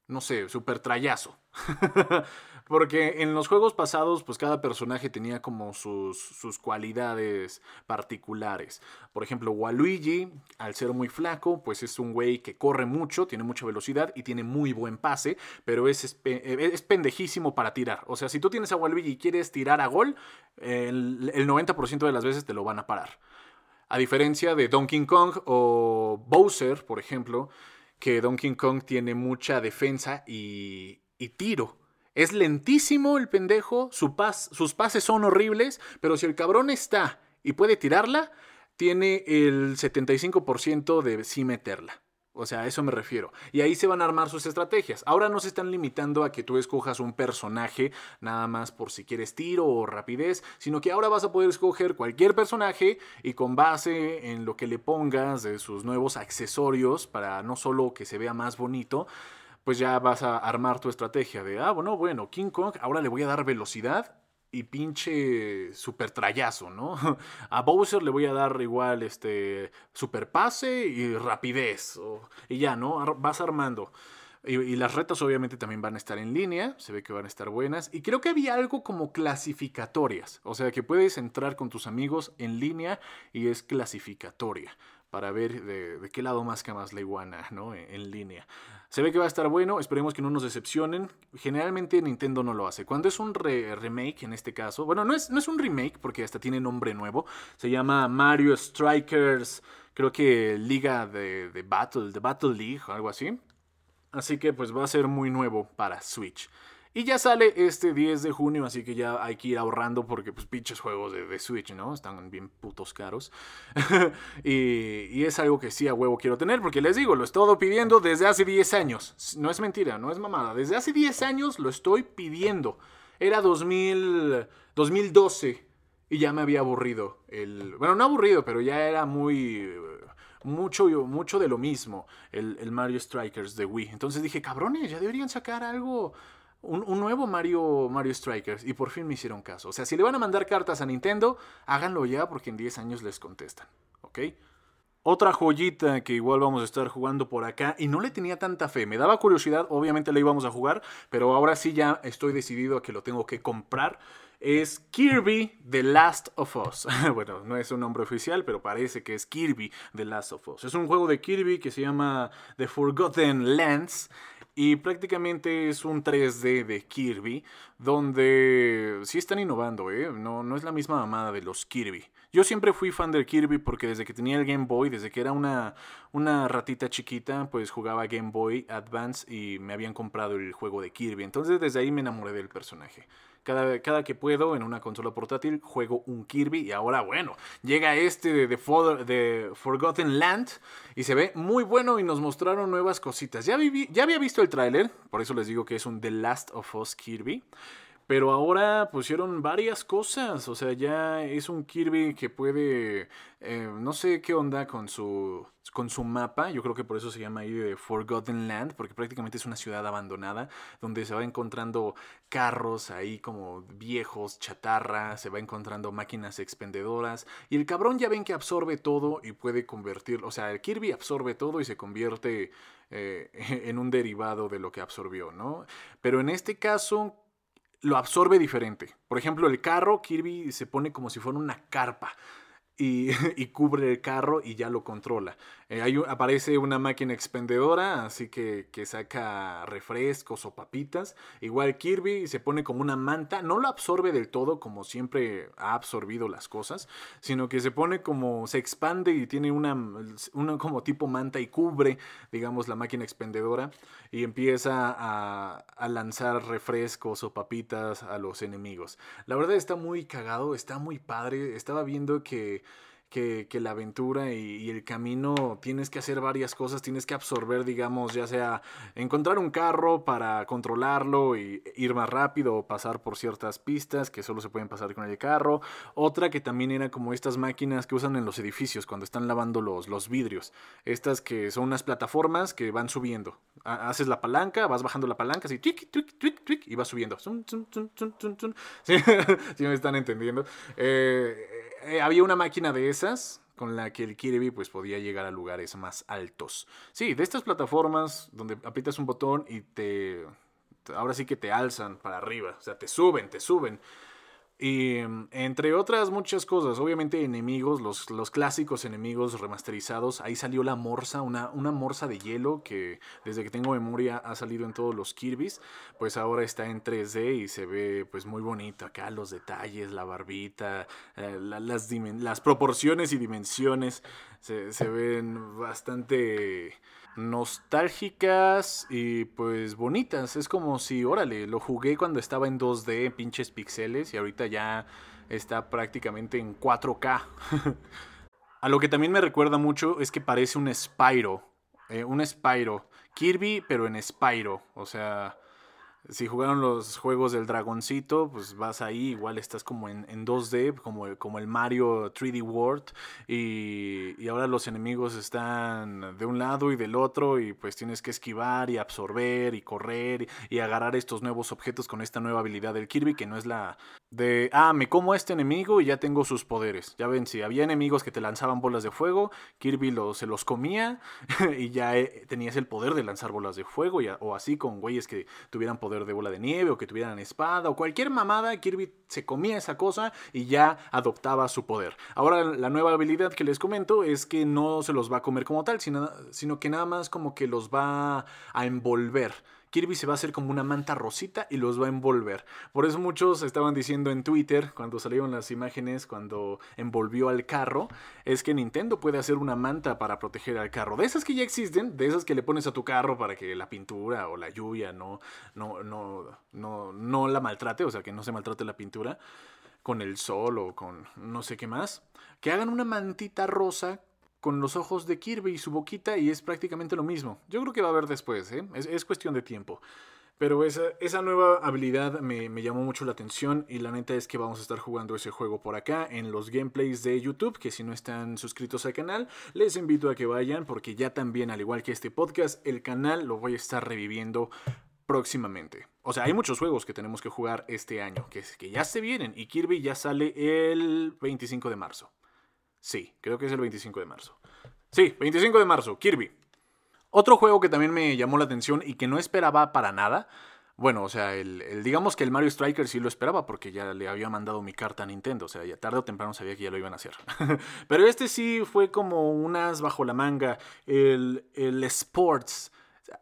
Speaker 1: no sé, super trayazo. *laughs* Porque en los juegos pasados, pues cada personaje tenía como sus, sus, cualidades particulares. Por ejemplo, Waluigi, al ser muy flaco, pues es un güey que corre mucho, tiene mucha velocidad y tiene muy buen pase, pero es, es pendejísimo para tirar. O sea, si tú tienes a Waluigi y quieres tirar a gol, el, el 90% de las veces te lo van a parar. A diferencia de Donkey Kong o Bowser, por ejemplo, que Donkey Kong tiene mucha defensa y, tiro. Es lentísimo el pendejo, su sus pases son horribles, pero si el cabrón está y puede tirarla, tiene el 75% de sí meterla. O sea, a eso me refiero. Y ahí se van a armar sus estrategias. Ahora no se están limitando a que tú escojas un personaje nada más por si quieres tiro o rapidez, sino que ahora vas a poder escoger cualquier personaje y con base en lo que le pongas de sus nuevos accesorios para no solo que se vea más bonito, pues ya vas a armar tu estrategia de, ah, bueno, bueno, King Kong, ahora le voy a dar velocidad y pinche super trayazo, ¿no? *laughs* A Bowser le voy a dar igual este super pase y rapidez. y ya, ¿no? Vas armando. Y, las retas obviamente también van a estar en línea, se ve que van a estar buenas. Y creo que había algo como clasificatorias, o sea que puedes entrar con tus amigos en línea y es clasificatoria para ver de, qué lado más más la iguana, *laughs* ¿no? en línea. Se ve que va a estar bueno, esperemos que no nos decepcionen. Generalmente Nintendo no lo hace. Cuando es un remake, en este caso, bueno, no es, no es un remake porque hasta tiene nombre nuevo. Se llama Mario Strikers, creo que Liga de, de Battle, de Battle League algo así. Así que pues va a ser muy nuevo para Switch. Y ya sale este 10 de junio, así que ya hay que ir ahorrando porque pues pinches juegos de, Switch, ¿no? Están bien putos caros. *laughs* y, es algo que sí a huevo quiero tener porque les digo, lo he estado pidiendo desde hace 10 años. No es mentira, no es mamada. Desde hace 10 años lo estoy pidiendo. Era 2000, 2012 y ya me había aburrido. El, bueno, no aburrido, pero ya era muy mucho, mucho de lo mismo, el, el, Mario Strikers de Wii. Entonces dije, cabrones, ya deberían sacar algo, un, nuevo Mario, Mario Strikers y por fin me hicieron caso. O sea, si le van a mandar cartas a Nintendo, háganlo ya porque en 10 años les contestan. ¿Ok? Otra joyita que igual vamos a estar jugando por acá y no le tenía tanta fe. Me daba curiosidad, obviamente la íbamos a jugar, pero ahora sí ya estoy decidido a que lo tengo que comprar. Es Kirby The Last of Us. *laughs* bueno, no es un nombre oficial, pero parece que es Kirby The Last of Us. Es un juego de Kirby que se llama The Forgotten Lands y prácticamente es un 3D de Kirby, donde sí están innovando, ¿eh? No, no es la misma mamada de los Kirby. Yo siempre fui fan del Kirby porque desde que tenía el Game Boy, desde que era una, una ratita chiquita, pues jugaba Game Boy Advance y me habían comprado el juego de Kirby. Entonces desde ahí me enamoré del personaje. Cada, cada, que puedo en una consola portátil juego un Kirby y ahora bueno, llega este de, de, Forgotten Land y se ve muy bueno y nos mostraron nuevas cositas. Ya, ya había visto el tráiler, por eso les digo que es un The Last of Us Kirby. Pero ahora pusieron varias cosas, o sea, ya es un Kirby que puede, eh, no sé qué onda con su, con su mapa, yo creo que por eso se llama ahí de Forgotten Land, porque prácticamente es una ciudad abandonada, donde se va encontrando carros ahí como viejos, chatarra, se va encontrando máquinas expendedoras, y el cabrón ya ven que absorbe todo y puede convertirlo, o sea, el Kirby absorbe todo y se convierte eh, *laughs* en un derivado de lo que absorbió, ¿no? Pero en este caso lo absorbe diferente. Por ejemplo, el carro, Kirby se pone como si fuera una carpa. Y, *laughs* cubre el carro y ya lo controla. Eh, aparece una máquina expendedora, así que, que, saca refrescos o papitas. Igual Kirby se pone como una manta, no lo absorbe del todo como siempre ha absorbido las cosas, sino que se pone como, se expande y tiene una, una como tipo manta y cubre, digamos, la máquina expendedora y empieza a, lanzar refrescos o papitas a los enemigos. La verdad está muy cagado, está muy padre. Estaba viendo que que, la aventura y, el camino tienes que hacer varias cosas, tienes que absorber, digamos, ya sea encontrar un carro para controlarlo y ir más rápido o pasar por ciertas pistas que solo se pueden pasar con el carro. Otra que también era como estas máquinas que usan en los edificios cuando están lavando los, los vidrios. Estas que son unas plataformas que van subiendo. Haces la palanca, vas bajando la palanca, así, tuic, tuic, tuic, tuic, y vas subiendo. *laughs* *laughs* ¿Sí? me están entendiendo? Eh, eh, había una máquina de esas con la que el Kirby pues podía llegar a lugares más altos. Sí, de estas plataformas donde aprietas un botón y te ahora sí que te alzan para arriba, o sea, te suben, te suben. Y mm, entre otras muchas cosas, obviamente enemigos, los, los, clásicos enemigos remasterizados. Ahí salió la morsa, una, una morsa de hielo que desde que tengo memoria ha salido en todos los Kirby's. Pues ahora está en 3D y se ve pues muy bonito acá los detalles, la barbita, eh, las, las proporciones y dimensiones se, se ven bastante nostálgicas y pues bonitas. Es como si, órale, lo jugué cuando estaba en 2D, pinches pixeles, y ahorita ya está prácticamente en 4K. *laughs* A lo que también me recuerda mucho es que parece un Spyro. Eh, un Spyro. Kirby, pero en Spyro. O sea, si jugaron los juegos del dragoncito, pues vas ahí, igual estás como en, 2D, como, como el Mario 3D World, y, y, ahora los enemigos están de un lado y del otro, y pues tienes que esquivar y absorber y correr y, agarrar estos nuevos objetos con esta nueva habilidad del Kirby, que no es la de, ah, me como a este enemigo y ya tengo sus poderes. Ya ven, si había enemigos que te lanzaban bolas de fuego, Kirby se los comía *laughs* y ya eh, tenías el poder de lanzar bolas de fuego, o así con güeyes que tuvieran poder de bola de nieve o que tuvieran espada o cualquier mamada, Kirby se comía esa cosa y ya adoptaba su poder. Ahora la nueva habilidad que les comento es que no se los va a comer como tal, sino, sino que nada más como que los va a envolver. Kirby se va a hacer como una manta rosita y los va a envolver. Por eso muchos estaban diciendo en Twitter, cuando salieron las imágenes, cuando envolvió al carro, es que Nintendo puede hacer una manta para proteger al carro. De esas que ya existen, de esas que le pones a tu carro para que la pintura o la lluvia no, no, no, no, no la maltrate, o sea, que no se maltrate la pintura con el sol o con no sé qué más. Que hagan una mantita rosa con los ojos de Kirby y su boquita y es prácticamente lo mismo. Yo creo que va a haber después, ¿eh? es, cuestión de tiempo. Pero esa, nueva habilidad me, llamó mucho la atención y la neta es que vamos a estar jugando ese juego por acá en los gameplays de YouTube, que si no están suscritos al canal, les invito a que vayan porque ya también, al igual que este podcast, el canal lo voy a estar reviviendo próximamente. O sea, hay muchos juegos que tenemos que jugar este año, que ya se vienen y Kirby ya sale el 25 de marzo. Sí, creo que es el 25 de marzo. Sí, 25 de marzo, Kirby. Otro juego que también me llamó la atención y que no esperaba para nada. Bueno, o sea, el, digamos que el Mario Striker sí lo esperaba porque ya le había mandado mi carta a Nintendo. O sea, ya tarde o temprano sabía que ya lo iban a hacer. *laughs* Pero este sí fue como unas bajo la manga. El, el Sports.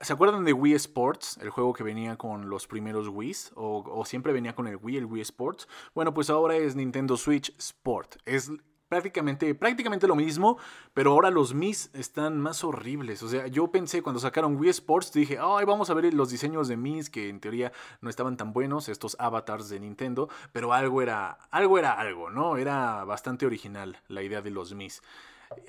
Speaker 1: ¿Se acuerdan de Wii Sports? El juego que venía con los primeros Wii's. O, o, siempre venía con el Wii, el Wii Sports. Bueno, pues ahora es Nintendo Switch Sport. Es prácticamente, prácticamente lo mismo, pero ahora los Mis están más horribles. O sea, yo pensé cuando sacaron Wii Sports, dije, ay, vamos a ver los diseños de Mis que en teoría no estaban tan buenos, estos avatars de Nintendo, pero algo era, algo era algo, ¿no? Era bastante original la idea de los Mis.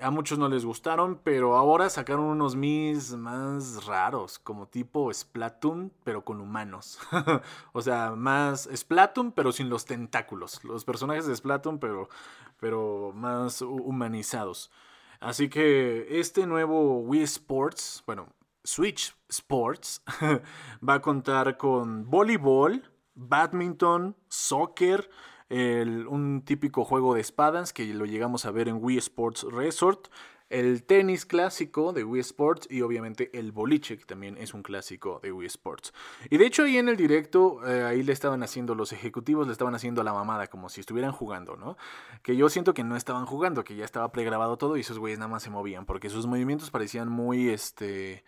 Speaker 1: A muchos no les gustaron, pero ahora sacaron unos Mis más raros, como tipo Splatoon, pero con humanos. *laughs* o sea, más Splatoon, pero sin los tentáculos. Los personajes de Splatoon, pero, pero más humanizados. Así que este nuevo Wii Sports, bueno, Switch Sports, *laughs* va a contar con voleibol, badminton, soccer, un típico juego de espadas que lo llegamos a ver en Wii Sports Resort, el tenis clásico de Wii Sports y obviamente el boliche, que también es un clásico de Wii Sports. Y de hecho ahí en el directo, eh, ahí le estaban haciendo, los ejecutivos le estaban haciendo la mamada, como si estuvieran jugando, ¿no? Que yo siento que no estaban jugando, que ya estaba pregrabado todo y esos güeyes nada más se movían, porque sus movimientos parecían muy, este...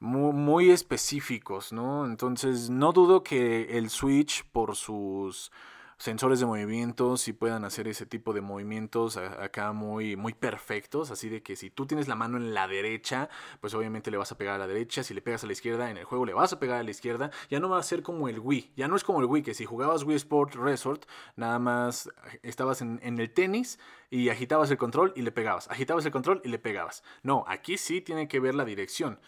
Speaker 1: muy específicos, ¿no? Entonces no dudo que el Switch por sus sensores de movimientos y puedan hacer ese tipo de movimientos acá muy, muy perfectos, así de que si tú tienes la mano en la derecha, pues obviamente le vas a pegar a la derecha, si le pegas a la izquierda en el juego le vas a pegar a la izquierda, ya no va a ser como el Wii, ya no es como el Wii, que si jugabas Wii Sport Resort, nada más estabas en el tenis y agitabas el control y le pegabas, agitabas el control y le pegabas. No, aquí sí tiene que ver la dirección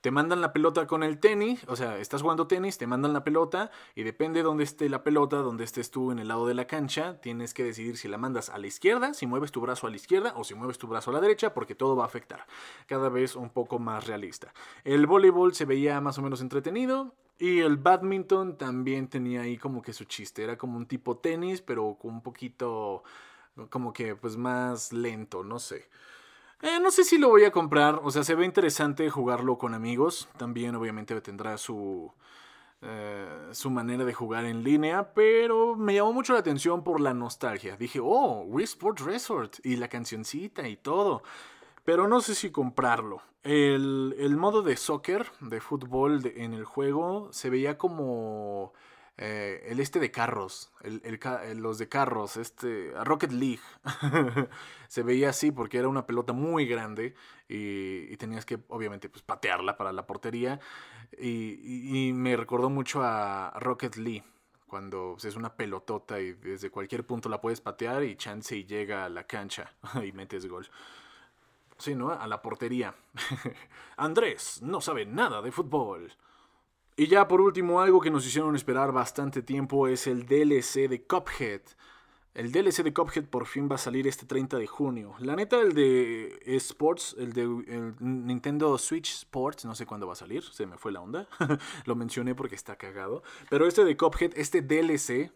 Speaker 1: te mandan la pelota con el tenis, o sea, estás jugando tenis, te mandan la pelota y depende de dónde esté la pelota, donde estés tú en el lado de la cancha, tienes que decidir si la mandas a la izquierda, si mueves tu brazo a la izquierda o si mueves tu brazo a la derecha, porque todo va a afectar. Cada vez un poco más realista. El voleibol se veía más o menos entretenido. Y el badminton también tenía ahí como que su chiste, era como un tipo tenis, pero con un poquito como que pues más lento, no sé. Eh, no sé si lo voy a comprar. O sea, se ve interesante jugarlo con amigos. También, obviamente, tendrá su. Eh, su manera de jugar en línea, pero me llamó mucho la atención por la nostalgia. Dije, oh, Wii Sports Resort y la cancioncita y todo. Pero no sé si comprarlo. El, modo de soccer, de fútbol en el juego, se veía como eh, el este de carros, el, los de carros, este, Rocket League, *laughs* se veía así porque era una pelota muy grande y, tenías que obviamente pues, patearla para la portería y, me recordó mucho a Rocket League cuando pues, es una pelotota y desde cualquier punto la puedes patear y chance y llega a la cancha *laughs* y metes gol. Sí, ¿no? A la portería. *laughs* Andrés no sabe nada de fútbol. Y ya por último, algo que nos hicieron esperar bastante tiempo es el DLC de Cuphead. El DLC de Cuphead por fin va a salir este 30 de junio. La neta, el de Sports, el de Nintendo Switch Sports, no sé cuándo va a salir, se me fue la onda. *laughs* Lo mencioné porque está cagado. Pero este de Cuphead, este DLC,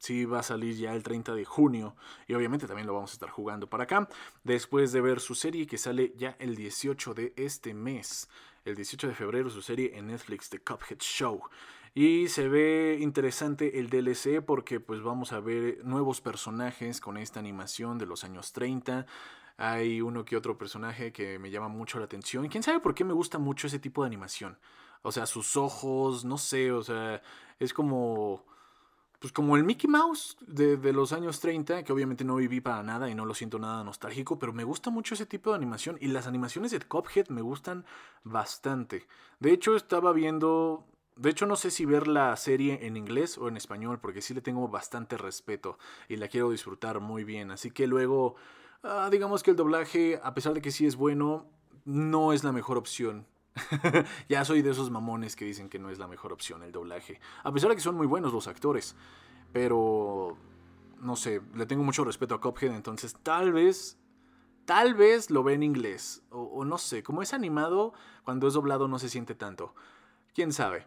Speaker 1: sí va a salir ya el 30 de junio. Y obviamente también lo vamos a estar jugando para acá. Después de ver su serie que sale ya el 18 de este mes el 18 de febrero su serie en Netflix, The Cuphead Show. Y se ve interesante el DLC porque pues vamos a ver nuevos personajes con esta animación de los años 30. Hay uno que otro personaje que me llama mucho la atención. ¿Quién sabe por qué me gusta mucho ese tipo de animación? O sea, sus ojos, no sé, o sea, es como pues como el Mickey Mouse de, los años 30, que obviamente no viví para nada y no lo siento nada nostálgico, pero me gusta mucho ese tipo de animación y las animaciones de Cuphead me gustan bastante. De hecho, estaba viendo, de hecho no sé si ver la serie en inglés o en español, porque sí le tengo bastante respeto y la quiero disfrutar muy bien, así que luego, ah, digamos que el doblaje, a pesar de que sí es bueno, no es la mejor opción. *laughs* ya soy de esos mamones que dicen que no es la mejor opción el doblaje. A pesar de que son muy buenos los actores. Pero, no sé, le tengo mucho respeto a Cophead, entonces tal vez, tal vez lo ve en inglés. o no sé, como es animado, cuando es doblado no se siente tanto. ¿Quién sabe?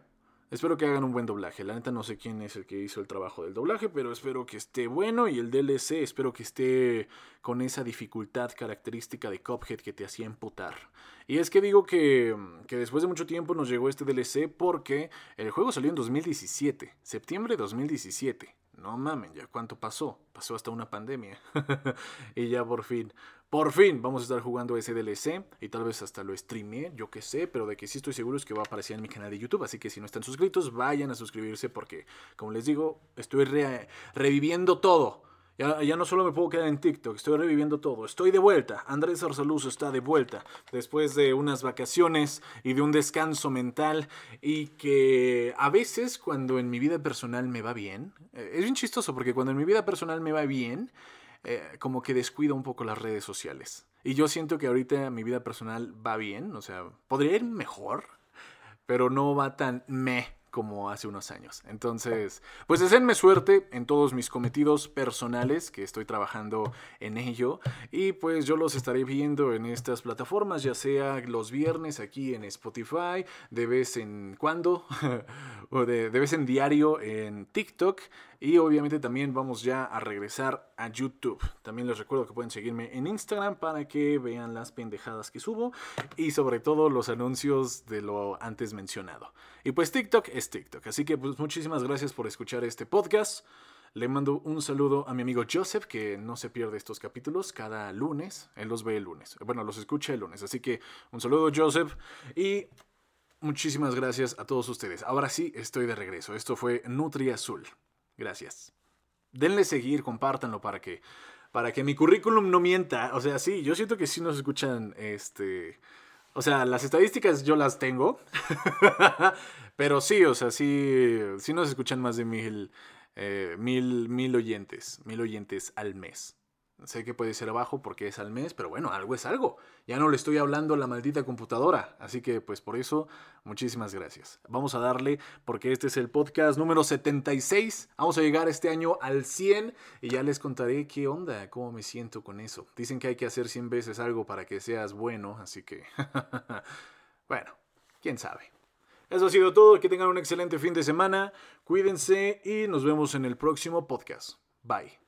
Speaker 1: Espero que hagan un buen doblaje. La neta no sé quién es el que hizo el trabajo del doblaje, pero espero que esté bueno y el DLC espero que esté con esa dificultad característica de Cuphead que te hacía emputar. Y es que digo que, que después de mucho tiempo nos llegó este DLC porque el juego salió en 2017, septiembre de 2017. No mamen, ya cuánto pasó. Pasó hasta una pandemia. *laughs* y ya por fin. Por fin vamos a estar jugando ese DLC y tal vez hasta lo streamé, yo qué sé, pero de que sí estoy seguro es que va a aparecer en mi canal de YouTube, así que si no están suscritos, vayan a suscribirse porque, como les digo, estoy reviviendo todo. Ya, no solo me puedo quedar en TikTok, estoy reviviendo todo. Estoy de vuelta. Andrés Arsaluso está de vuelta. Después de unas vacaciones y de un descanso mental. Y que a veces cuando en mi vida personal me va bien, eh, es bien chistoso porque cuando en mi vida personal me va bien, eh, como que descuido un poco las redes sociales. Y yo siento que ahorita mi vida personal va bien, o sea, podría ir mejor, pero no va tan me como hace unos años. Entonces, pues deseenme suerte en todos mis cometidos personales, que estoy trabajando en ello. Y pues yo los estaré viendo en estas plataformas, ya sea los viernes aquí en Spotify, de vez en cuando, *laughs* o de, de vez en diario en TikTok. Y obviamente también vamos ya a regresar a YouTube. También les recuerdo que pueden seguirme en Instagram para que vean las pendejadas que subo y sobre todo los anuncios de lo antes mencionado. Y pues TikTok es TikTok. Así que pues muchísimas gracias por escuchar este podcast. Le mando un saludo a mi amigo Joseph, que no se pierde estos capítulos cada lunes. Él los ve el lunes. Bueno, los escucha el lunes. Así que un saludo, Joseph. Y muchísimas gracias a todos ustedes. Ahora sí, estoy de regreso. Esto fue Nutri Azul. Gracias. Denle seguir, compártanlo para que, para que mi currículum no mienta. O sea, sí, yo siento que sí nos escuchan, este... O sea, las estadísticas yo las tengo. *laughs* pero sí, o sea, sí, sí nos escuchan más de mil, eh, mil, mil oyentes. Mil oyentes al mes. Sé que puede ser abajo porque es al mes, pero bueno, algo es algo. Ya no le estoy hablando a la maldita computadora. Así que pues por eso, muchísimas gracias. Vamos a darle porque este es el podcast número 76. Vamos a llegar este año al 100 y ya les contaré qué onda, cómo me siento con eso. Dicen que hay que hacer 100 veces algo para que seas bueno, así que... *laughs* bueno, quién sabe. Eso ha sido todo. Que tengan un excelente fin de semana. Cuídense y nos vemos en el próximo podcast. Bye.